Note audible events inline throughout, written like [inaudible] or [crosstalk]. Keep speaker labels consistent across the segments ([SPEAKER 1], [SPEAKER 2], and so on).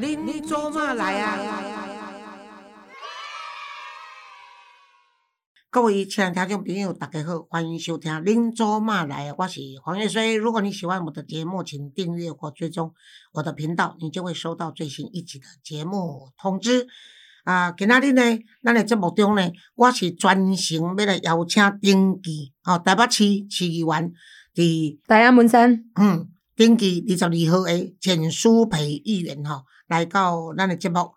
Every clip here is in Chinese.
[SPEAKER 1] 恁做嘛来啊？各位亲爱的听众朋友，大家好，欢迎收听《恁做嘛来》，我是黄月水。如果你喜欢我的节目，请订阅或追踪我的频道，你就会收到最新一集的节目通知。啊，今仔日呢，咱的节目中呢，我是专程要来邀请登记，哦，台北市市议员伫
[SPEAKER 2] 大安门山，
[SPEAKER 1] 嗯，顶期二十二号的简书培议员吼，来到咱的节目，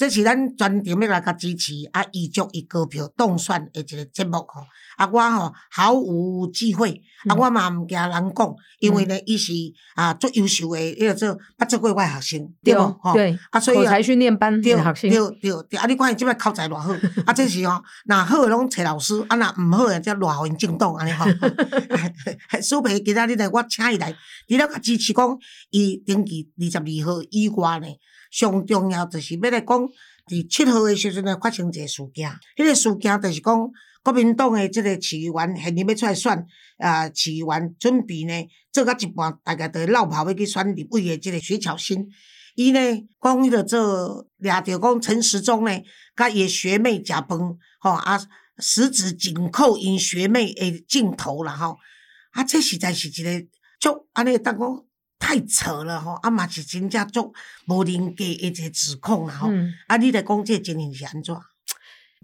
[SPEAKER 1] 这是咱全程要来甲支持啊，遗嘱伊高票当选的一个节目吼。啊，我吼毫无忌讳，啊，我嘛毋惊人讲，因为呢，伊是啊足优秀的，迄个做捌做过我的学生，对无吼？
[SPEAKER 2] 对，
[SPEAKER 1] 啊，所以啊
[SPEAKER 2] 口才训练班
[SPEAKER 1] 对
[SPEAKER 2] 的学生，
[SPEAKER 1] 对对对，啊！你看伊即摆口才偌好，[laughs] 啊，这是吼，若好诶拢找老师，啊，若毋好诶则偌互因正当安尼吼。[laughs] 苏培今仔日来，我请伊来，除了甲支持讲伊登记二十二号以外呢，上重要就是要来讲，伫七号诶时阵呢，发生一个事件，迄、个事件就是讲。国民党诶即个市议员现任要出来选，啊，市议员准备呢做甲一半，大概就落跑要去选立委诶即个徐巧芯。伊呢讲迄个做掠着讲陈时中呢，甲伊的学妹食饭，吼啊，十指紧扣因学妹诶镜头啦吼，啊，这实在是一个足安尼当讲太扯了吼，啊嘛是真正足无人格的一个指控啦吼，
[SPEAKER 2] 嗯，
[SPEAKER 1] 啊，你来讲这个情形是安怎？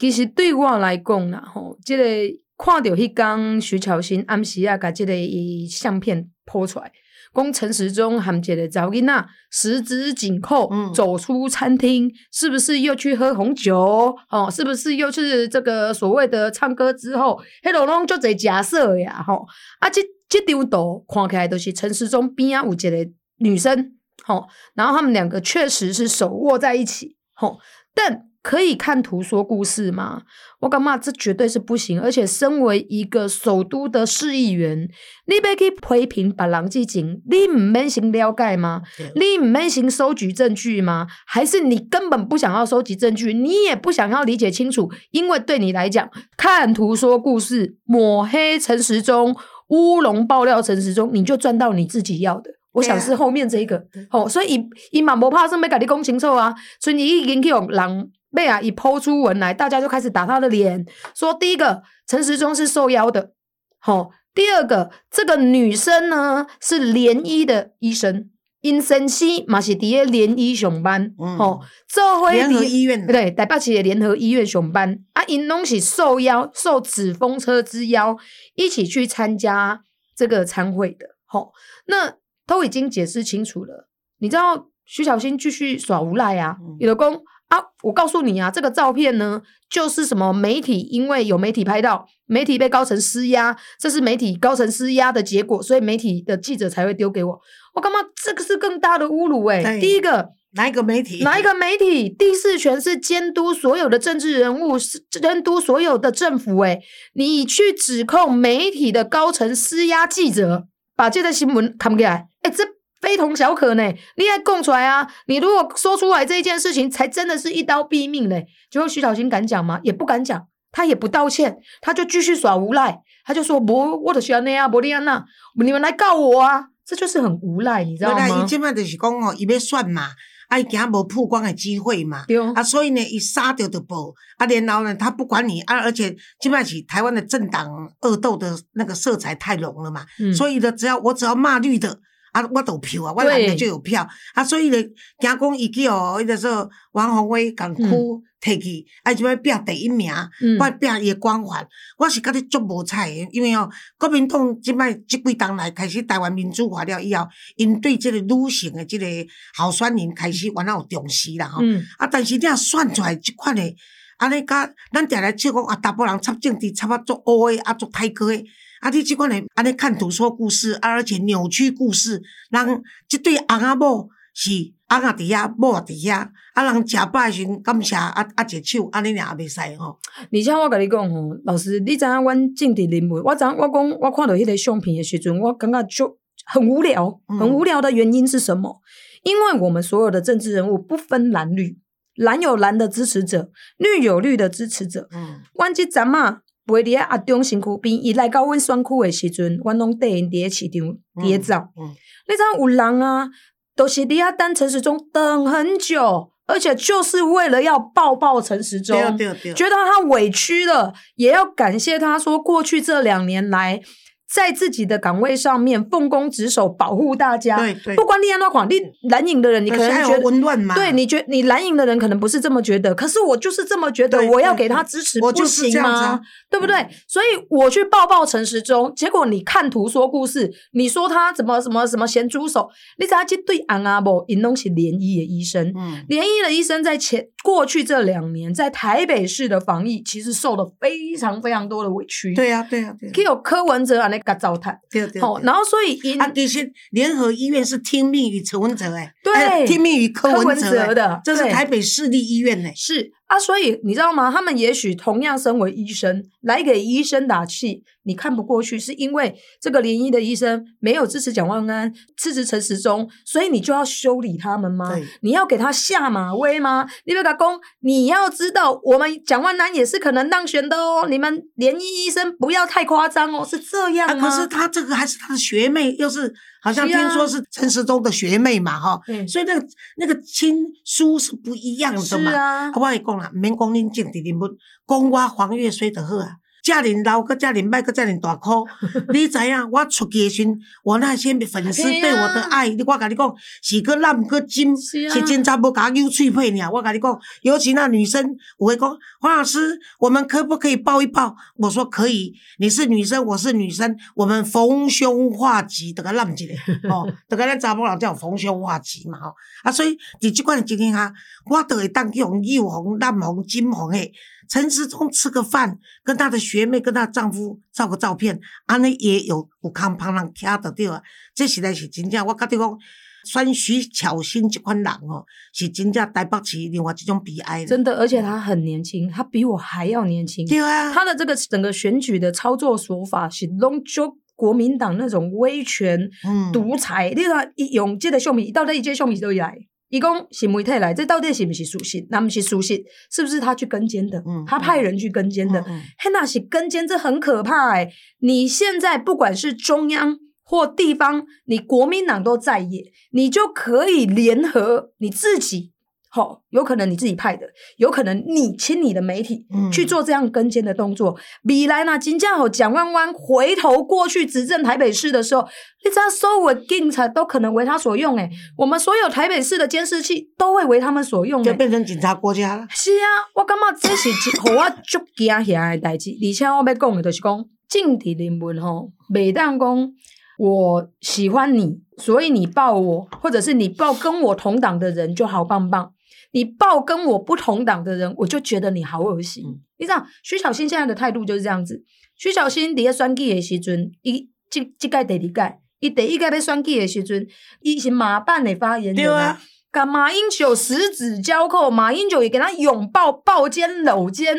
[SPEAKER 2] 其实对我来讲啦，吼，即、个看到迄天徐巧芯暗时啊，甲即个伊相片抛出来，讲陈时中含一个查某囡仔十指紧扣、
[SPEAKER 1] 嗯
[SPEAKER 2] 走出餐厅，是不是又去喝红酒？哦，是不是又是这个所谓的唱歌之后，迄种拢足侪假设呀，吼啊，这这张图看起来都是陈时中边啊有一个女生，吼，然后他们两个确实是手握在一起，吼，但可以看图说故事吗？我感觉这绝对是不行。而且，身为一个首都的市议员，你要去批评别人之情，你唔免先了解吗？你唔免先收集证据吗？还是你根本不想要收集证据，你也不想要理解清楚？因为对你来讲，看图说故事，抹黑陈时中，乌龙爆料陈时中，你就赚到你自己要的。我想是后面这一个。
[SPEAKER 1] 对，
[SPEAKER 2] 吼、所以伊伊嘛无怕说要甲你讲清楚啊，所以伊已经去有人被啊，一抛出文来，大家就开始打他的脸，说第一个陈时中是受邀的，吼、第二个这个女生呢是联医的医生，因身西嘛是伫咧联医上班，
[SPEAKER 1] 嗯
[SPEAKER 2] 吼、做伙
[SPEAKER 1] 联合
[SPEAKER 2] 伫
[SPEAKER 1] 医院
[SPEAKER 2] 对，台北市的联合医院上班啊，因拢是受邀，受纸风车之邀，一起去参加这个参会的。吼、那都已经解释清楚了。你知道徐小新继续耍无赖啊
[SPEAKER 1] 嗯，
[SPEAKER 2] 有的公啊，我告诉你啊，这个照片呢，就是什么媒体，因为有媒体拍到，媒体被高层施压，这是媒体高层施压的结果，所以媒体的记者才会丢给我。我干嘛？这个是更大的侮辱哎、
[SPEAKER 1] 对
[SPEAKER 2] 第一个，
[SPEAKER 1] 哪一个媒体？
[SPEAKER 2] 哪一个媒体第四权是监督所有的政治人物，是监督所有的政府、欸？你去指控媒体的高层施压记者，把这个新闻看不起来，哎、这非同小可呢。你还供出来啊？你如果说出来这一件事情，才真的是一刀毙命嘞。结果徐小新敢讲吗？也不敢讲，他也不道歉，他就继续耍无赖，他就说不，我的喜欢那样，不利安娜，你们来告我啊！这就是很无赖，你知道
[SPEAKER 1] 原来
[SPEAKER 2] 吗
[SPEAKER 1] 伊？即摆就是讲哦，伊要选嘛，啊，伊惊无曝光的机会嘛。
[SPEAKER 2] 对
[SPEAKER 1] 啊，所以呢，伊杀掉就报，啊，然后呢，他不管你啊，而且基本上是台湾的政党恶斗的那个色彩太浓了嘛，
[SPEAKER 2] 嗯
[SPEAKER 1] 所以呢，只要我只要骂绿的。啊，我都有票啊，我蓝的就有票啊，所以咧，惊讲伊去哦，迄个说王宏威港区摕去，啊，就要拼第一名，
[SPEAKER 2] 嗯
[SPEAKER 1] 我拼伊的光环，我是甲你足无彩的，因为哦，国民党即摆即几冬来开始台湾民主化了以后，因对即个女性诶即个候选人开始原来有重视啦吼。
[SPEAKER 2] 嗯。
[SPEAKER 1] 啊，但是你若选出来即款诶，安尼甲咱定来笑讲啊，大部分人插政治插啊足乌诶，啊足太哥的。啊，你即款诶安尼看图说故事，啊，而且扭曲故事，人即对翁仔某是翁仔伫遐，某也伫遐，啊，人食饱诶时阵感谢啊啊一手，安尼尔也袂使吼。
[SPEAKER 2] 而且我甲你讲吼，老师，你知影阮政治人物，我知影我讲我看到迄个相片诶时阵，我感觉就很无聊，
[SPEAKER 1] 嗯
[SPEAKER 2] 很无聊的原因是什么？因为我们所有的政治人物不分蓝绿，蓝有蓝的支持者，绿有绿的支持者。
[SPEAKER 1] 嗯，
[SPEAKER 2] 阮即阵啊，陪伫咧阿中身躯边，伊来到阮选区的时阵，阮拢缀因伫咧市场伫咧走。
[SPEAKER 1] 嗯，
[SPEAKER 2] 你知影有人啊，都是伫遐等陈时中等很久，而且就是为了要抱抱陈时中，
[SPEAKER 1] 对对对，
[SPEAKER 2] 觉得他委屈了，也要感谢他说过去这两年来。在自己的岗位上面奉公职守，保护大家。
[SPEAKER 1] 对对，
[SPEAKER 2] 不管你安多款，你蓝营的人，你可能觉得
[SPEAKER 1] 温暖嘛。
[SPEAKER 2] 对，你觉你蓝营的人可能不是这么觉得，可是我就是这么觉得，我要给他支持，不行吗？对不对？所以我去抱抱陈时中，结果你看图说故事，你说他怎么什么什么咸猪手？你咋去对安阿伯引东起联医的医生？嗯，联医的医生在前过去这两年在台北市的防疫，其实受了非常非常多的委屈。
[SPEAKER 1] 对呀，对呀，
[SPEAKER 2] 可有柯文哲啊那。个糟蹋，
[SPEAKER 1] 对对，
[SPEAKER 2] 好，然后所以
[SPEAKER 1] 啊，这些联合医院是听命于陈文哲哎，
[SPEAKER 2] 对，
[SPEAKER 1] 听命于柯文
[SPEAKER 2] 哲的，
[SPEAKER 1] 这是台北市立医院呢，
[SPEAKER 2] 是。啊，所以你知道吗？他们也许同样身为医生，来给医生打气，你看不过去，是因为这个联医的医生没有支持蒋万安，支持陈时中，所以你就要修理他们吗？你要给他下马威吗？你不要公，你要知道，我们蒋万安也是可能当选的哦。你们联医医生不要太夸张哦，是这样
[SPEAKER 1] 吗？可是他这个还是他的学妹，又是。好像听说是陈时中的学妹嘛，哈，所以那个那个亲疏是不一样的嘛。我跟你讲啦，免讲恁政治人物，讲我黄月水就好啊。家人老，个家人歹，个家人大哭。[laughs] 你知影？我出去时，我那些粉丝对我的爱，我跟你讲，是个烂搁金，是真查无甲扭脆配呢。我跟你讲，尤其那女生，我会讲黄老师，我们可不可以抱一抱？我说可以。你是女生，我是女生，我们逢凶化吉，得个烂一个哦，得个咱查某人叫逢凶化吉嘛吼。啊，所以伫即款情形下，我都会当用幼红、烂红、金红诶。陈时中吃个饭，跟他的学妹、跟她丈夫照个照片，安尼也有有康旁人听得到啊。这实在是真正，我觉得讲，选徐巧芯这款人哦，是真正台北市另外一种悲哀。
[SPEAKER 2] 真的，而且他很年轻，他比我还要年轻。
[SPEAKER 1] 对啊，
[SPEAKER 2] 他的这个整个选举的操作手法是弄就国民党那种威权、独裁。你看，一用这个秀米，到这一届秀米都来。一共是媒体来，这到底是不是属实？那不是属实，是不是他去跟监的？他派人去跟监的，嘿，那是跟监，这很可怕哎！你现在不管是中央或地方，你国民党都在野，你就可以联合你自己。好，有可能你自己派的，有可能你请你的媒体去做这样跟监的动作。米莱那金将好蒋万万回头过去执政台北市的时候，你知道所有警察都可能为他所用诶，我们所有台北市的监视器都会为他们所用，
[SPEAKER 1] 就变成警察国家了。
[SPEAKER 2] 是啊，我感觉这是和 [laughs] 我足惊吓的代志。而且我要讲的就是讲政治人物吼，每当讲我喜欢你，所以你抱我，或者是你抱跟我同党的人就好棒棒。你报跟我不同党的人，我就觉得你好恶心。你知道徐小新现在的态度就是这样子。徐小新伫咧选举的时阵，伊即即届第二届，伊第一届要选举的时阵，伊是马办的发言人啊。跟马英九十指交扣，马英九也给他拥抱、抱肩、搂肩。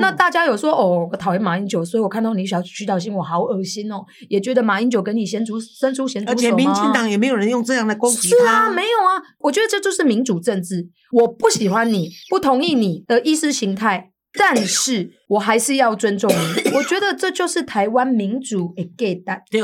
[SPEAKER 2] 那大家有说哦，我讨厌马英九，所以我看到你小徐小新，我好恶心哦，也觉得马英九跟你先出伸出咸猪手
[SPEAKER 1] 而且民进党也没有人用这样的攻击
[SPEAKER 2] 他。是啊，没有啊，我觉得这就是民主政治。我不喜欢你，不同意你的意识形态，但是我还是要尊重你。我觉得这就是台湾民主的价值。
[SPEAKER 1] 对，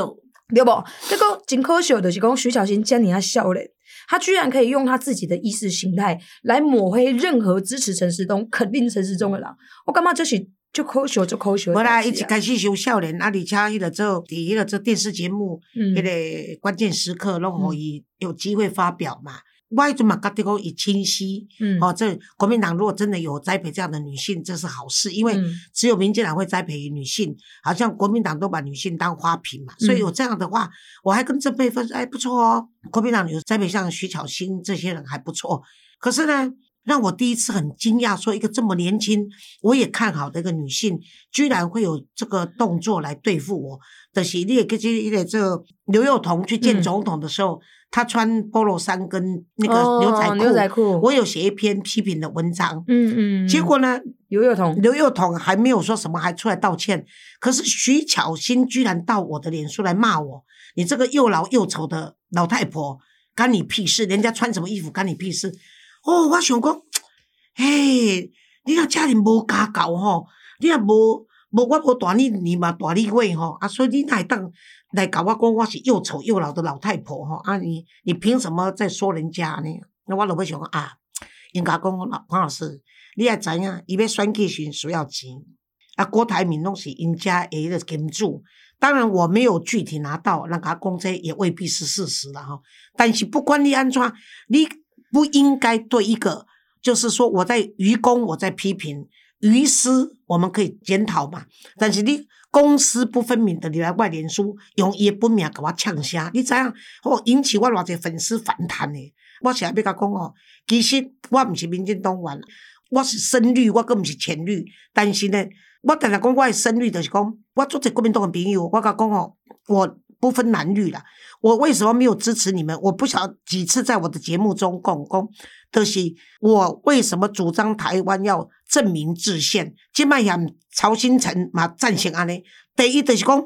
[SPEAKER 2] 对不？这个真可笑的是讲徐小新将你他笑嘞。他居然可以用他自己的意识形态来抹黑任何支持陈时中、肯定陈时中的人，我感觉这是就科学，就可笑。
[SPEAKER 1] 我来一起开始收少年，啊，而且迄个做第一个做电视节目，迄个关键时刻，拢可以有机会发表嘛。我一直嘛觉得讲以清晰，嗯哦，这国民党如果真的有栽培这样的女性，这是好事，因为只有民进党会栽培女性，好像国民党都把女性当花瓶嘛，所以有这样的话，我还跟郑佩芬说，哎，不错哦，国民党有栽培像徐巧芯这些人还不错，可是呢，让我第一次很惊讶，说一个这么年轻，我也看好的一个女性，居然会有这个动作来对付我。的是，你也跟这个这刘幼彤去见总统的时候。他穿 polo 衫跟那个牛仔裤，
[SPEAKER 2] 牛仔裤，
[SPEAKER 1] 我有写一篇批评的文章。
[SPEAKER 2] 嗯嗯。
[SPEAKER 1] 结果呢，
[SPEAKER 2] 刘幼彤，
[SPEAKER 1] 刘幼彤还没有说什么，还出来道歉。可是徐巧芯居然到我的脸书来骂我：“你这个又老又丑的老太婆，干你屁事？人家穿什么衣服干你屁事？”哦，我想讲，[tsk] 嘿，你若家里无家教吼，你也无无我无大你你嘛大你位吼，啊，所以你来当来甲我讲我是又丑又老的老太婆吼，啊你你凭什么在说人家呢？那我老要想讲啊，应该讲老黄老师，你也知影，伊要选举时需要钱，啊，郭台铭拢是因家下个金主。当然我没有具体拿到，那甲讲这也未必是事实了哈。但是不管你安怎，你不应该对一个，就是说我在愚公，我在批评。于私我们可以检讨嘛，但是你公私不分明的，你来外联书用伊本名给我呛声，你知影？哦，引起我偌济粉丝反弹呢。我现在要甲讲哦，其实我毋是民进党员，我是深绿，我更毋是浅绿。但是呢，我常常讲我的深绿，就是讲我做这国民党的朋友，我甲讲哦，我不分男女啦。我为什么没有支持你们？我不晓几次在我的节目中讲过，就是我为什么主张台湾要。证明制宪，即摆嫌曹新成嘛赞成安尼。第一就是讲，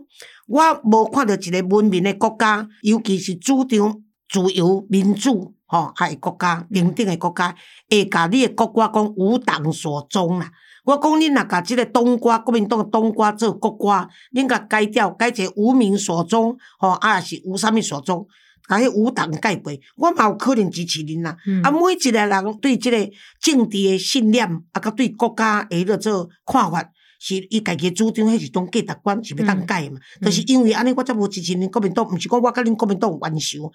[SPEAKER 1] 我无看到一个文明的国家，尤其是主张自由民主吼，还国家平等的国家，会甲你的国家讲无党所宗啦。我讲恁若甲即个冬瓜国民党冬瓜做国瓜，恁甲改掉改一个无名所宗吼，啊是无啥物所宗。甲迄无党改过，我嘛有可能支持恁啦。啊，每一个人对即个政治诶信念，啊，甲对国家诶个做看法，是伊家己主张，迄是种价值观，是要当改嘛。就是因为安尼，我才无支持恁国民党，毋是讲我甲恁国民党有冤仇。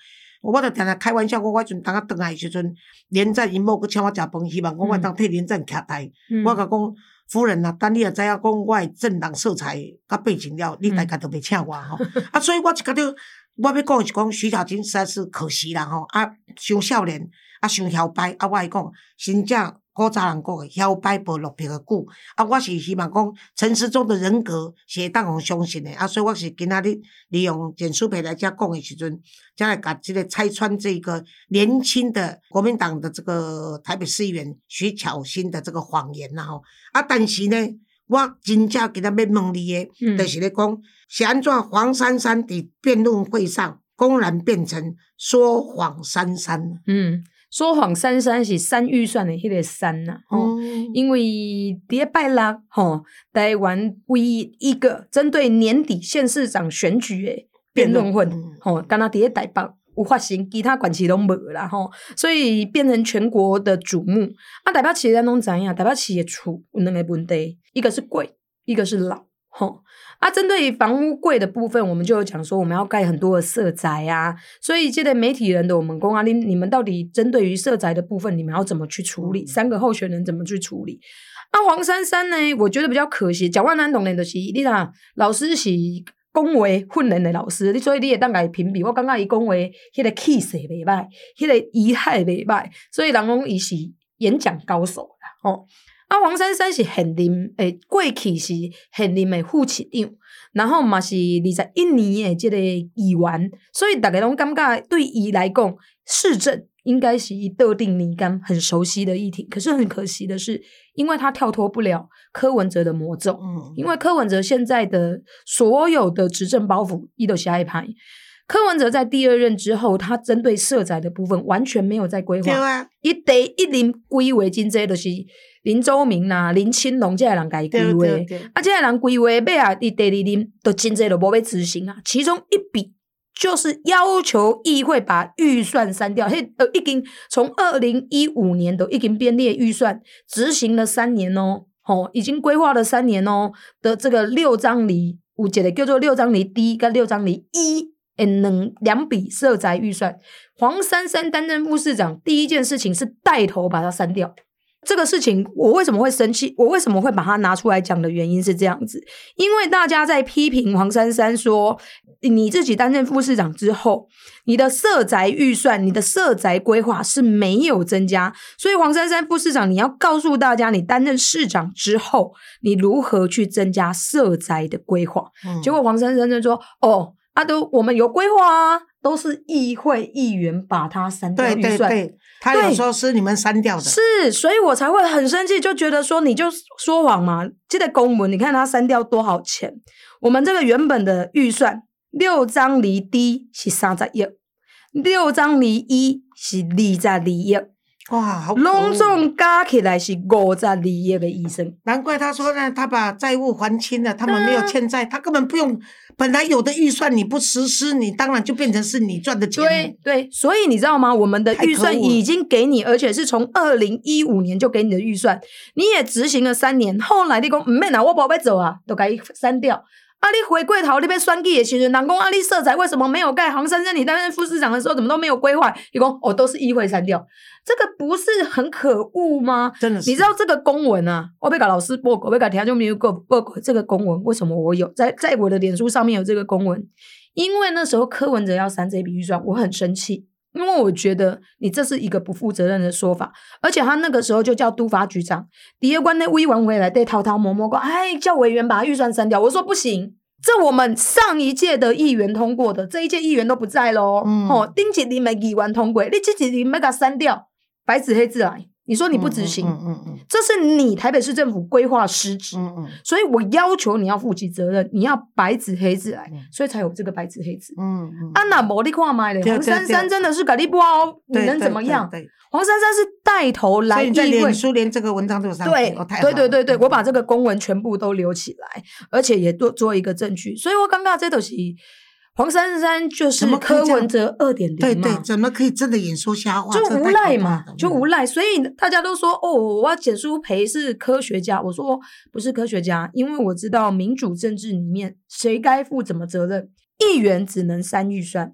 [SPEAKER 1] 我我就常常开玩笑，我我阵当啊倒来时阵，连战因某佫请我食饭，希望我我当替连战徛台。我甲讲夫人啊，等你也知影讲我诶政党色彩甲背景了，你大家都袂请我吼。啊，所以我就觉得。我要讲是讲徐小菁实在是可惜啦吼，啊，伤少年，啊，伤摇摆，啊，我来讲，真正古早人讲诶，摇摆无落魄诶久，啊，我是希望讲陈时中的人格是会当互相信诶，啊，所以我是今仔日利用简书培来遮讲诶时阵，将来甲即个拆穿这个年轻的国民党的这个台北市议员徐巧芯的这个谎言啦吼，啊，但是呢。我真正今仔要问你诶，就是咧讲，是安怎黄珊珊伫辩论会上公然变成说谎珊珊？
[SPEAKER 2] 嗯，说谎三三是三预算的迄个三呐，哦，因为第一拜六吼，台湾唯一一个针对年底县市长选举的辩论会，吼，敢若伫咧台北。有发生，其他管市拢无啦吼，所以变成全国的瞩目。啊，台北市咱拢知影，台北市的厝有两个问题，一个是贵，一个是老吼。啊，针对房屋贵的部分，我们就有讲说，我们要盖很多的社宅啊。所以现在媒体人的我们公啊，你你们到底针对于社宅的部分，你们要怎么去处理？三个候选人怎么去处理？啊，黄珊珊呢，我觉得比较可惜。蒋万南同的是，你看老师是。讲话训练的老师，你所以你也当来评比。我感觉伊讲话迄个气势袂歹，迄个仪态袂歹，所以人讲伊是演讲高手啦。吼，啊，黄珊珊是现任诶，过去是现任诶副市长，然后嘛是二十一年诶即个议员，所以大家拢感觉对伊来讲市政。应该是一特定你干很熟悉的议题，可是很可惜的是，因为他跳脱不了柯文哲的魔咒。嗯，因为柯文哲现在的所有的执政包袱，伊都下一排。柯文哲在第二任之后，他针对社宅的部分完全没有在规划。一得一任归为金这都是林周明呐、林清龙这些人该归为，啊，这些人归为尾啊，第第二年都真侪都无被执行啊，其中一笔。就是要求议会把预算删掉，嘿，呃，已经从二零一五年都已经编列预算，执行了三年哦，吼，已经规划了三年哦的这个六张里，我记得叫做六张里 D 跟六张里一，嗯，两两笔设宅预算，黄珊珊担任副市长，第一件事情是带头把它删掉。这个事情我为什么会生气？我为什么会把它拿出来讲的原因是这样子，因为大家在批评黄珊珊说，你自己担任副市长之后，你的社宅预算、你的社宅规划是没有增加，所以黄珊珊副市长，你要告诉大家，你担任市长之后，你如何去增加社宅的规划？结果黄珊珊就说：“哦，啊，都我们有规划啊。”都是议会议员把它删掉预算，
[SPEAKER 1] 他有说是你们删掉的，
[SPEAKER 2] 是，所以我才会很生气，就觉得说你就说谎嘛。记得公文，你看他删掉多少钱？我们这个原本的预算六张离低是三十亿，六张离一是二十二亿，
[SPEAKER 1] 哇，好可恶
[SPEAKER 2] 拢总加起来是五十二亿的医生。
[SPEAKER 1] 难怪他说呢，他把债务还清了，他们没有
[SPEAKER 2] 啊
[SPEAKER 1] 欠债，他根本不用本来有的预算你不实施，你当然就变成是你赚的钱。
[SPEAKER 2] 对对，所以你知道吗？我们的预算已经给你，而且是从二零一五年就给你的预算，你也执行了三年。后来你讲唔免啦，我无要走啊，都给删掉。啊，你回过头你被选举的时阵，人讲啊，你色彩为什么没有盖？黄珊珊你担任副市长的时候怎么都没有规划？你讲哦，都是议会删掉，这个不是很可恶吗？
[SPEAKER 1] 真的是。
[SPEAKER 2] 你知道这个公文啊，我被给老师报告，被给听众朋友报报告这个公文，为什么我有在在我的脸书上面有这个公文？因为那时候柯文哲要删这笔预算，我很生气，因为我觉得你这是一个不负责任的说法，而且他那个时候就叫督发局长，第二关那委员回来对滔滔摸摸过，哎，叫委员把预算删掉，我说不行。这我们上一届的议员通过的，这一届议员都不在喽。
[SPEAKER 1] 嗯
[SPEAKER 2] 哦，丁吉你没议员通过，你这几年没给他删掉，白纸黑字来，你说你不执行，
[SPEAKER 1] 嗯嗯嗯
[SPEAKER 2] 这是你台北市政府规划失职，
[SPEAKER 1] 嗯嗯
[SPEAKER 2] 所以我要求你要负起责任，你要白纸黑字来，
[SPEAKER 1] 嗯
[SPEAKER 2] 所以才有这个白纸黑字。
[SPEAKER 1] 嗯嗯。
[SPEAKER 2] 安娜摩利看麦嘞，
[SPEAKER 1] 对
[SPEAKER 2] 黄珊珊真的是咖喱不好，你能怎么样？黄珊珊是带头
[SPEAKER 1] 对
[SPEAKER 2] 来议
[SPEAKER 1] 以你在脸，书连这个文章都有上去
[SPEAKER 2] 对对对对对，我把这个公文全部都留起来，而且也做做一个证据，所以我刚刚这都是黄珊珊就是柯文哲二点零
[SPEAKER 1] 对对，怎么可以真的演说瞎话？
[SPEAKER 2] 就无赖嘛，就无
[SPEAKER 1] 嗯
[SPEAKER 2] 赖。所以大家都说哦，我要简书培是科学家，我说不是科学家，因为我知道民主政治里面谁该负怎么责任，议员只能删预算。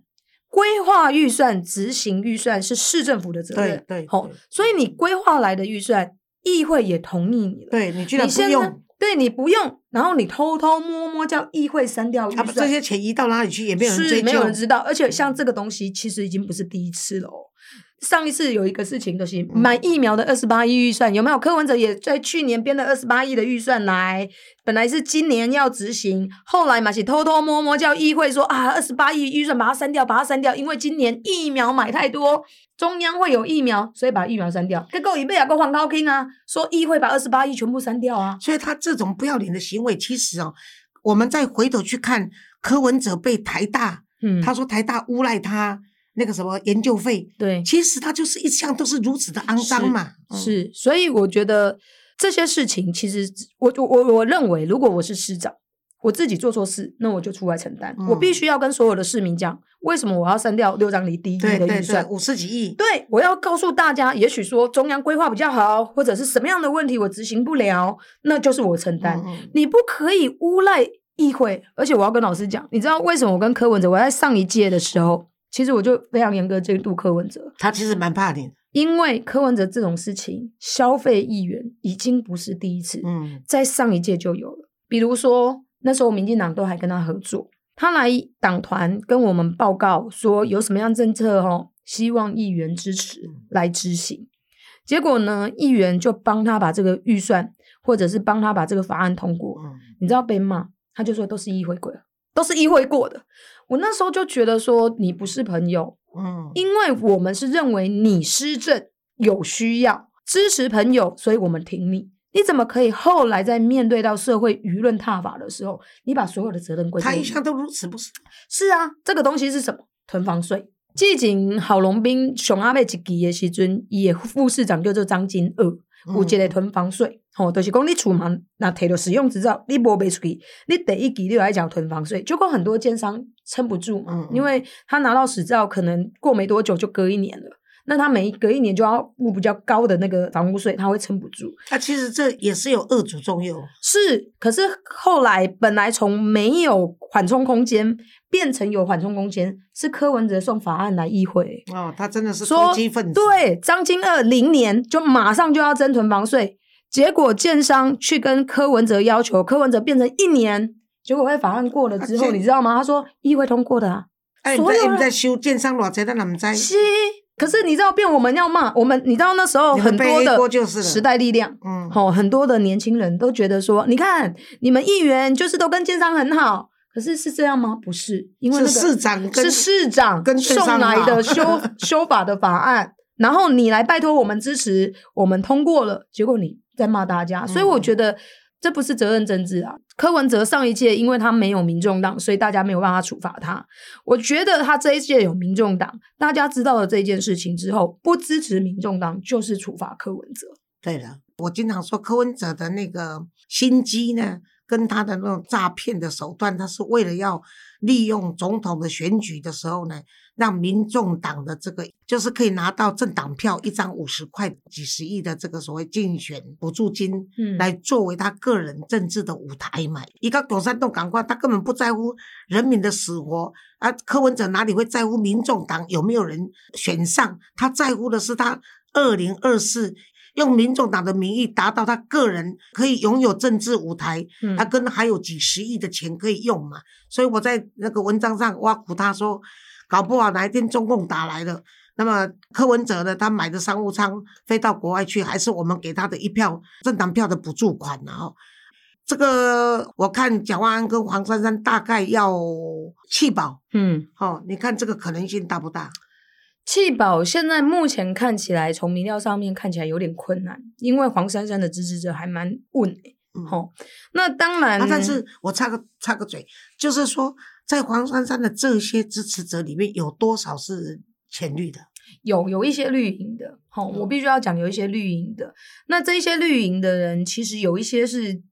[SPEAKER 2] 规划预算、执行预算是市政府的责任，
[SPEAKER 1] 对对
[SPEAKER 2] 吼
[SPEAKER 1] 对
[SPEAKER 2] 所以你规划来的预算，议会也同意你了，
[SPEAKER 1] 对你居然不用，
[SPEAKER 2] 对你不用，然后你偷偷摸摸叫议会删掉
[SPEAKER 1] 这些钱移到哪里去，也没有人追究。
[SPEAKER 2] 是没有人知道，而且像这个东西其实已经不是第一次了哦。上一次有一个事情，就是买疫苗的二十八亿预算，有没有？柯文哲也在去年编了二十八亿的预算来，本来是今年要执行，后来嘛是偷偷摸摸叫议会说啊，二十八亿预算把它删掉，把它删掉，因为今年疫苗买太多，中央会有疫苗，所以把疫苗删掉。结果一被啊个黄高听啊，说议会把二十八亿全部删掉啊，
[SPEAKER 1] 所以他这种不要脸的行为，其实哦，我们再回头去看柯文哲被台大，
[SPEAKER 2] 嗯，
[SPEAKER 1] 他说台大诬赖他那个什么研究费，
[SPEAKER 2] 对，
[SPEAKER 1] 其实它就是一向都是如此的肮脏嘛。嗯，
[SPEAKER 2] 是，所以我觉得这些事情，其实我我我我认为，如果我是市长，我自己做错事，那我就出来承担。我必
[SPEAKER 1] 嗯
[SPEAKER 2] 须要跟所有的市民讲，为什么我要删掉六张里第一的预算，。
[SPEAKER 1] 五十几亿，
[SPEAKER 2] 对，我要告诉大家，也许说中央规划比较好，或者是什么样的问题我执行不了，那就是我承担。你不可以诬赖议会，而且我要跟老师讲，你知道为什么我跟柯文哲，我在上一届的时候，其实我就非常严格监督柯文哲，
[SPEAKER 1] 他其实蛮怕你的。
[SPEAKER 2] 因为柯文哲这种事情，消费议员已经不是第一次，
[SPEAKER 1] 嗯
[SPEAKER 2] 在上一届就有了。比如说那时候民进党都还跟他合作，他来党团跟我们报告说有什么样政策哦，希望议员支持来执行。结果呢，议员就帮他把这个预算，或者是帮他把这个法案通过。
[SPEAKER 1] 嗯，
[SPEAKER 2] 你知道被骂，他就说都是议会过的，都是议会过的。我那时候就觉得说你不是朋友，
[SPEAKER 1] 嗯，
[SPEAKER 2] 因为我们是认为你施政有需要，支持朋友，所以我们挺你。你怎么可以后来在面对到社会舆论踏法的时候，你把所有的责任归？
[SPEAKER 1] 他一向都如此，不是？
[SPEAKER 2] 是啊，这个东西是什么？囤房税。季景郝龙斌熊阿妹一期的时阵，伊的副市长叫做张金二，有一个囤房税，吼、就是讲你厝嘛，那摕到使用执照，你无卖出去，你第一期你就来缴囤房税，结果很多奸商撑不住嘛，因为他拿到执照，可能过没多久就隔一年了。那他每隔一年就要付比较高的那个房屋税，他会撑不住。
[SPEAKER 1] 那其实这也是有恶主作用。
[SPEAKER 2] 是，可是后来本来从没有缓冲空间变成有缓冲空间，是柯文哲送法案来议会，
[SPEAKER 1] 哦，他真的是
[SPEAKER 2] 说
[SPEAKER 1] 投机分子。
[SPEAKER 2] 对张金二零年就马上就要征囤房税，结果建商去跟柯文哲要求，柯文哲变成一年，结果会法案过了之后，
[SPEAKER 1] 啊
[SPEAKER 2] 你知道吗？他说议会通过的啊，
[SPEAKER 1] 哎，
[SPEAKER 2] 所有
[SPEAKER 1] 在在修建商偌济，咱也唔知。
[SPEAKER 2] 是。可是你知道，变我们要骂我们，你知道那时候很多的时代力量，
[SPEAKER 1] 嗯，
[SPEAKER 2] 哦，很多的年轻人都觉得说，你看你们议员就是都跟建商很好，可是是这样吗？不是，因为那个
[SPEAKER 1] 是市长跟
[SPEAKER 2] 是市长
[SPEAKER 1] 跟
[SPEAKER 2] 送来的 [laughs] 修修法的法案，然后你来拜托我们支持，我们通过了，结果你在骂大家，所以我
[SPEAKER 1] 嗯
[SPEAKER 2] 觉得。这不是责任政治啊！柯文哲上一届因为他没有民众党，所以大家没有办法处罚他。我觉得他这一届有民众党，大家知道了这件事情之后，不支持民众党就是处罚柯文哲。
[SPEAKER 1] 对了，我经常说柯文哲的那个心机呢，跟他的那种诈骗的手段，他是为了要利用总统的选举的时候呢，让民众党的这个就是可以拿到政党票一张五十块、几十亿的这个所谓竞选补助金，
[SPEAKER 2] 嗯
[SPEAKER 1] 来作为他个人政治的舞台嘛。一个共产党港官，他根本不在乎人民的死活啊。柯文哲哪里会在乎民众党有没有人选上？他在乎的是他二零二四。用民众党的名义达到他个人可以拥有政治舞台，
[SPEAKER 2] 嗯
[SPEAKER 1] 他跟还有几十亿的钱可以用嘛，所以我在那个文章上挖苦他说，搞不好哪一天中共打来了，那么柯文哲呢，他买的商务舱飞到国外去，还是我们给他的一票政党票的补助款然后这个我看蒋万安跟黄珊珊大概要弃保，
[SPEAKER 2] 嗯，
[SPEAKER 1] 哦，你看这个可能性大不大？
[SPEAKER 2] 弃保现在目前看起来，从民调上面看起来有点困难，因为黄珊珊的支持者还蛮稳诶、
[SPEAKER 1] 嗯，
[SPEAKER 2] 吼，那当然，
[SPEAKER 1] 啊，但是我插个插个嘴，就是说，在黄珊珊的这些支持者里面，有多少是浅绿的？
[SPEAKER 2] 有有一些绿营的，哦，我必须要讲有一些绿营的。那这一些绿营的人，其实有一些是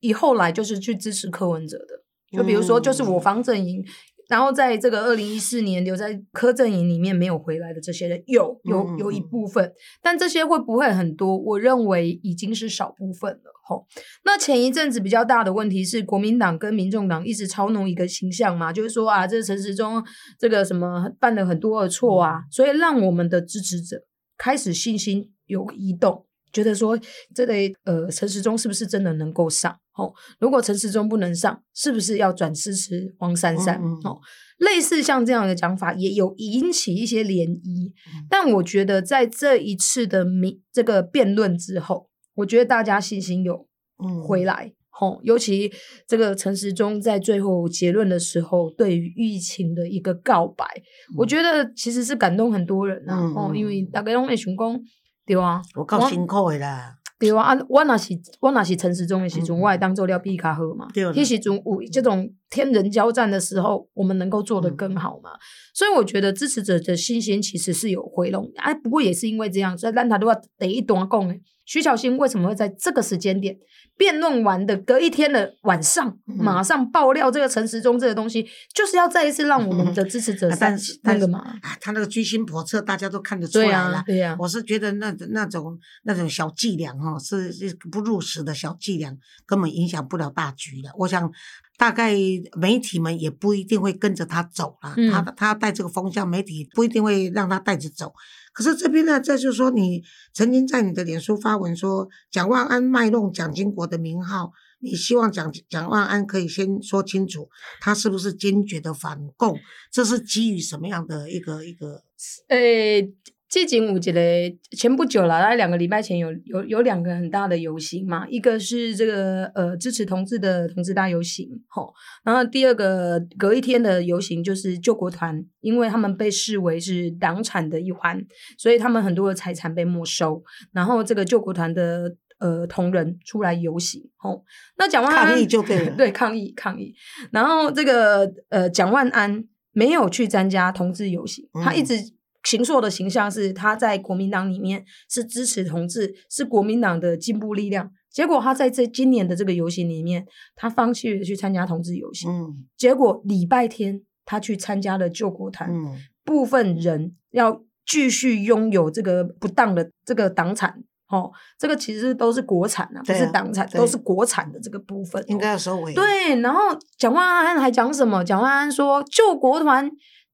[SPEAKER 2] 以后来就是去支持柯文哲的，就比如说就是我方阵营。然后在这个二零一四年留在柯阵营里面没有回来的这些人，有有有一部分，但这些会不会很多？我认为已经是少部分了。吼，那前一阵子比较大的问题是，国民党跟民众党一直操弄一个形象嘛，就是说啊，这陈时中这个什么犯了很多的错啊，所以让我们的支持者开始信心有移动。觉得说这个呃陈时中是不是真的能够上？哦，如果陈时中不能上，是不是要转支持黄珊珊？
[SPEAKER 1] 嗯嗯
[SPEAKER 2] 哦，类似像这样的讲法，也有引起一些涟漪。
[SPEAKER 1] 嗯
[SPEAKER 2] 但我觉得在这一次的民这个辩论之后，我觉得大家信心有
[SPEAKER 1] 嗯
[SPEAKER 2] 回来。吼、尤其这个陈时中在最后结论的时候，对于疫情的一个告白，我觉得其实是感动很多人啊。哦，
[SPEAKER 1] 嗯嗯
[SPEAKER 2] 因为大家拢会想讲，对啊，
[SPEAKER 1] 我够辛苦的啦。
[SPEAKER 2] 对啊，啊，我若是我若是陈时中的时阵，
[SPEAKER 1] 嗯
[SPEAKER 2] 我也当做了比卡好嘛。
[SPEAKER 1] 对啦
[SPEAKER 2] 迄时阵有这种天人交战的时候，我们能够做得更好嘛？所以我觉得支持者的信心其实是有回笼的。哎、不过也是因为这样，所以咱他都要第一段讲的。徐小新为什么会在这个时间点辩论完的隔一天的晚上，
[SPEAKER 1] 嗯
[SPEAKER 2] 马上爆料这个陈时中这个东西，就是要再一次让我们的支持者
[SPEAKER 1] 啊但
[SPEAKER 2] 三
[SPEAKER 1] 是但是
[SPEAKER 2] 那个嘛？
[SPEAKER 1] 啊，他那个居心叵测，大家都看得出来了，。
[SPEAKER 2] 啊对啊，
[SPEAKER 1] 我是觉得那那种那种小伎俩哈，是是不入时的小伎俩，根本影响不了大局的。我想，大概媒体们也不一定会跟着他走了，
[SPEAKER 2] 嗯
[SPEAKER 1] 他他带这个风向，媒体不一定会让他带着走。可是这边呢，这就是说，你曾经在你的脸书发文说，蒋万安卖弄蒋经国的名号，你希望蒋蒋万安可以先说清楚，他是不是坚决的反共？这是基于什么样的一个一个？
[SPEAKER 2] 诶，最近有一个前不久了，大概两个礼拜前有有有两个很大的游行嘛，一个是这个呃支持同志的同志大游行，吼，然后第二个隔一天的游行就是救国团，因为他们被视为是党产的一环，所以他们很多的财产被没收，然后这个救国团的呃同仁出来游行，吼，那蒋万安
[SPEAKER 1] 抗议就对了。[laughs]
[SPEAKER 2] 对抗议抗议，然后这个呃蒋万安没有去参加同志游行，他一
[SPEAKER 1] 嗯
[SPEAKER 2] 直。行硕的形象是他在国民党里面是支持同志，是国民党的进步力量。结果他在这今年的这个游行里面，他放弃了去参加同志游行。
[SPEAKER 1] 嗯
[SPEAKER 2] 结果礼拜天他去参加了救国团，
[SPEAKER 1] 嗯。
[SPEAKER 2] 部分人要继续拥有这个不当的这个党产。哦，这个其实都是国产啊，不是党产，
[SPEAKER 1] 对
[SPEAKER 2] 都是国产的这个部分哦、
[SPEAKER 1] 应该要收尾。，
[SPEAKER 2] 对，然后蒋万安还讲什么？蒋万安说，救国团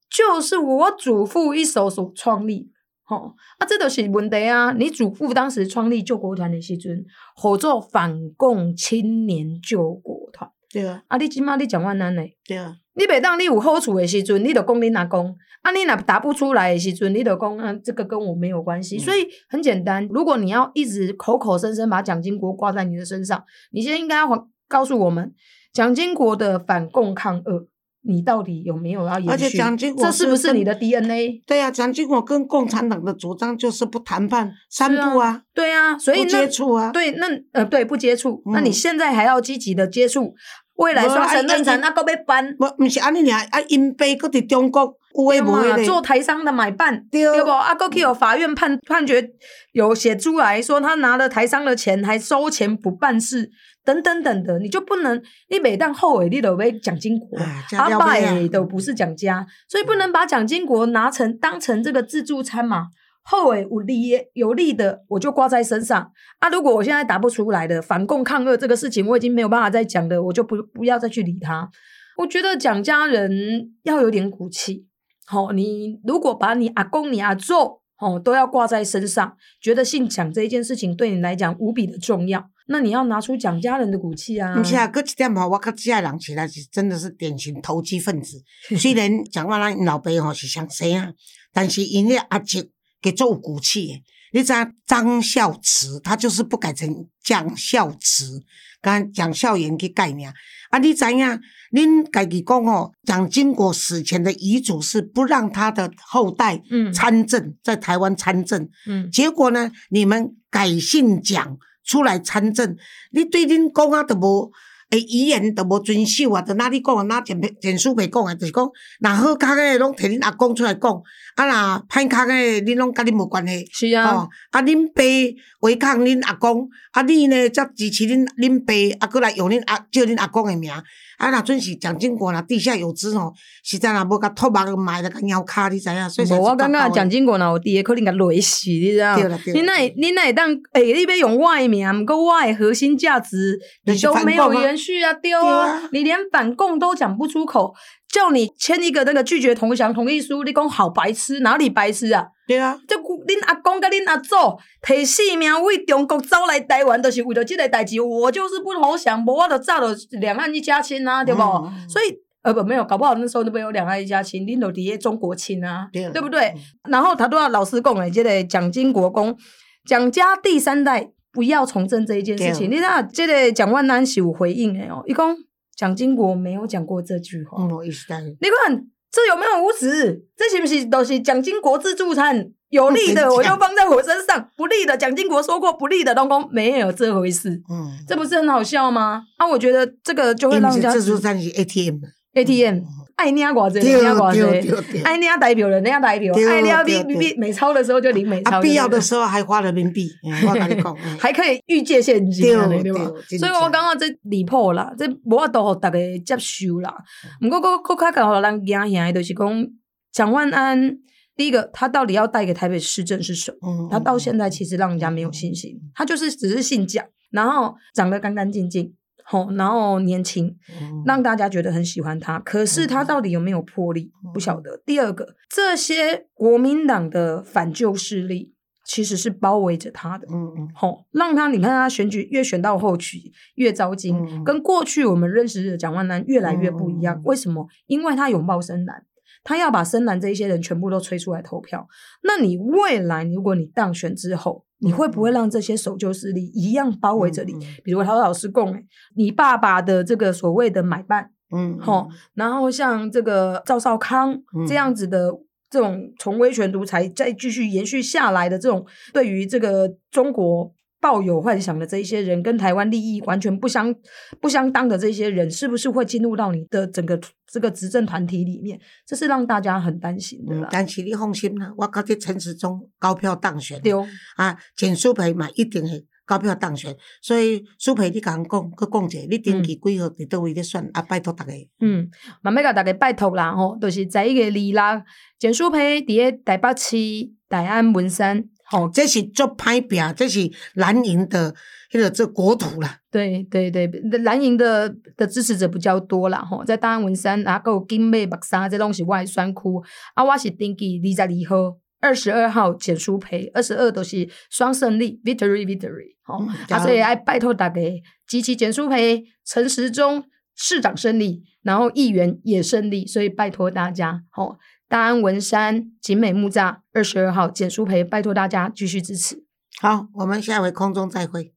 [SPEAKER 2] 就是我祖父一手所创立的。吼、啊，这都是问题啊！你祖父当时创立救国团的时阵，合作反共青年救国团。
[SPEAKER 1] 对啊，
[SPEAKER 2] 啊，你即马你讲万安呢？
[SPEAKER 1] 对啊，
[SPEAKER 2] 你袂当你有好处的时阵，你就讲你阿公；啊，你若答不出来的时阵，你就讲啊，这个跟我没有关系。
[SPEAKER 1] 嗯
[SPEAKER 2] 所以很简单，如果你要一直口口声声把蒋经国挂在你的身上，你现在应该要告诉我们，蒋经国的反共抗俄，你到底有没有要延续？
[SPEAKER 1] 而且蒋经国
[SPEAKER 2] 这是不
[SPEAKER 1] 是
[SPEAKER 2] 你的 DNA？
[SPEAKER 1] 对啊，蒋经国跟共产党的主张就是不谈判、三不啊，
[SPEAKER 2] 对啊，所以
[SPEAKER 1] 不接触啊。
[SPEAKER 2] 对，那呃，对，不接触。那你
[SPEAKER 1] 嗯
[SPEAKER 2] 现在还要积极的接触，未来双城论坛
[SPEAKER 1] 无
[SPEAKER 2] 那个要办，
[SPEAKER 1] 无，毋是安尼尔，啊，因爸搁伫中国有诶无诶
[SPEAKER 2] 对嘛做，台商的买办，
[SPEAKER 1] 对
[SPEAKER 2] 对不？啊，过去有法院判判决有写出来说他拿了台商的钱，还收钱不办事，等等等的，你就不能，你每当后尾你都被蒋经国。阿爸也都不是蒋家，所以不能把蒋经国拿成当成这个自助餐嘛。后尾有利的有利的，我就挂在身上啊。如果我现在答不出来的反共抗俄这个事情，我已经没有办法再讲的，我就不不要再去理他。我觉得蒋家人要有点骨气。好、你如果把你阿公、你阿祖哦都要挂在身上，觉得姓蒋这一件事情对你来讲无比的重要，那你要拿出蒋家人的骨气啊。
[SPEAKER 1] 不是啊，搁一点吼，我较这人起来是真的是典型投机分子。[laughs] 虽然讲话咱老爸吼是上生啊，但是因迄阿叔给做有骨气的。你知影张孝慈，他就是不改成蒋孝慈，跟蒋孝严去改名。啊，你知影？恁家己讲哦，蒋经国死前的遗嘱是不让他的后代
[SPEAKER 2] 嗯
[SPEAKER 1] 参政，在台湾参政。
[SPEAKER 2] 嗯
[SPEAKER 1] 结果呢，你们改姓蒋出来参政，你对恁讲啊，都无诶语言都无遵守啊，着哪你讲啊，哪简简书袂讲诶，就是讲，若好康诶拢摕恁阿公出来讲，啊若歹康诶恁拢甲恁无关系。
[SPEAKER 2] 是啊，
[SPEAKER 1] 哦，啊，恁爸违抗恁阿公，啊，你呢则支持恁恁爸，啊，过来用恁阿叫恁阿公诶名，啊，若准是蒋经国若地下有知哦，实在若无甲托目埋了个鸟卡，你知影？所以
[SPEAKER 2] 我
[SPEAKER 1] 是
[SPEAKER 2] 感觉蒋经国若有伫，可能甲累死，你知道？你那会你那会当诶、你要用我的名，毋过我的核心价值你都没有延续啊，对
[SPEAKER 1] 对
[SPEAKER 2] 啊
[SPEAKER 1] 啊，
[SPEAKER 2] 你连反共都讲不出口，叫你签一个那个拒绝投降同意书，你讲好白痴，哪里白痴啊？
[SPEAKER 1] 对啊，
[SPEAKER 2] 这恁阿公跟恁阿祖摕性命为中国走来台湾，就是为了这个代志，我就是不投降，无我就早就两岸一家亲啊，对不？
[SPEAKER 1] 嗯嗯
[SPEAKER 2] 所以呃不没有，搞不好那时候那边有两岸一家亲，恁就伫咧中国亲啊，
[SPEAKER 1] 对
[SPEAKER 2] 对不对？然后他都要老师讲诶，这个蒋经国公蒋家第三代不要从政这一件事情，你知道这个蒋万安是有回应的哦，伊讲蒋经国没有讲过这句话。你看这有没有无耻？这是不是都是蒋经国自助餐？有利的 [laughs]
[SPEAKER 1] 我
[SPEAKER 2] 就放在我身上，不利的蒋经国说过不利的，东公没有这回事，
[SPEAKER 1] 嗯，
[SPEAKER 2] 这不是很好笑吗？啊，我觉得这个就会让人家
[SPEAKER 1] 自助餐是 ATM 的
[SPEAKER 2] ATM 爱领偌济，
[SPEAKER 1] 对
[SPEAKER 2] 领偌
[SPEAKER 1] 对
[SPEAKER 2] 济，
[SPEAKER 1] 对对。
[SPEAKER 2] 爱领代表人领代表，
[SPEAKER 1] 对
[SPEAKER 2] 爱领
[SPEAKER 1] 对对
[SPEAKER 2] 美钞的时候就领美钞，
[SPEAKER 1] 啊，必要的时候还花人民币，嗯 [laughs] 我跟你讲，嗯
[SPEAKER 2] 还可以预借现金啊，
[SPEAKER 1] 对
[SPEAKER 2] 对吧？
[SPEAKER 1] 对，
[SPEAKER 2] 所以我感觉这离谱啦，这无法度互大家接受啦。毋过，佫佫较甲互人惊吓的，就是讲蒋万安，第一个他到底要带给台北市政是什么？
[SPEAKER 1] 嗯，
[SPEAKER 2] 他到现在其实让人家没有信心，他就是只是姓蒋，然后长得干干净净，吼，然后年轻，
[SPEAKER 1] 嗯
[SPEAKER 2] 让大家觉得很喜欢他。可是他到底有没有魄力，不晓得。第二个，这些国民党的反旧势力其实是包围着他的。
[SPEAKER 1] 嗯嗯
[SPEAKER 2] 吼，让他你看他选举越选到后期越糟心，
[SPEAKER 1] 嗯
[SPEAKER 2] 跟过去我们认识的蒋万南越来越不一样。为什么？因为他拥抱深蓝，他要把深蓝这一些人全部都吹出来投票。那你未来如果你当选之后，你会不会让这些守旧势力一样包围着你？
[SPEAKER 1] 嗯嗯
[SPEAKER 2] 比如他老师供欸，你爸爸的这个所谓的买办，
[SPEAKER 1] 嗯，
[SPEAKER 2] 吼、然后像这个赵少康
[SPEAKER 1] 嗯
[SPEAKER 2] 这样子的这种从威权独裁再继续延续下来的这种对于这个中国抱有幻想的这一些人，跟台湾利益完全不相不相当的这些人，是不是会进入到你的整个这个执政团体里面？这是让大家很担心的
[SPEAKER 1] 嗯。但是你放心啦，我感觉陈时中高票当选，
[SPEAKER 2] 对，
[SPEAKER 1] 啊，简书培嘛一定会高票当选，所以书培你甲人讲，佮讲者，你登记几号伫倒位咧选，啊，拜托大家，
[SPEAKER 2] 嗯，慢慢甲大家拜托啦，吼，就是在一个二啦简书培伫咧台北市大安文山，吼，
[SPEAKER 1] 这是做歹拼，这是蓝营的迄个这国土啦，
[SPEAKER 2] 对对对，蓝营的的支持者比较多啦，吼，在大安文山啊，还有金美白沙这拢是我的选区，啊，我是登记二十二号。二十二号简书培，二十二都是双胜利，victory victory，吼、
[SPEAKER 1] 嗯
[SPEAKER 2] 啊，所以爱拜托大家集齐简书培、陈时中市长胜利，然后议员也胜利，所以拜托大家，吼、大安文山景美木栅二十二号简书培，拜托大家继续支持。
[SPEAKER 1] 好，我们下回空中再会。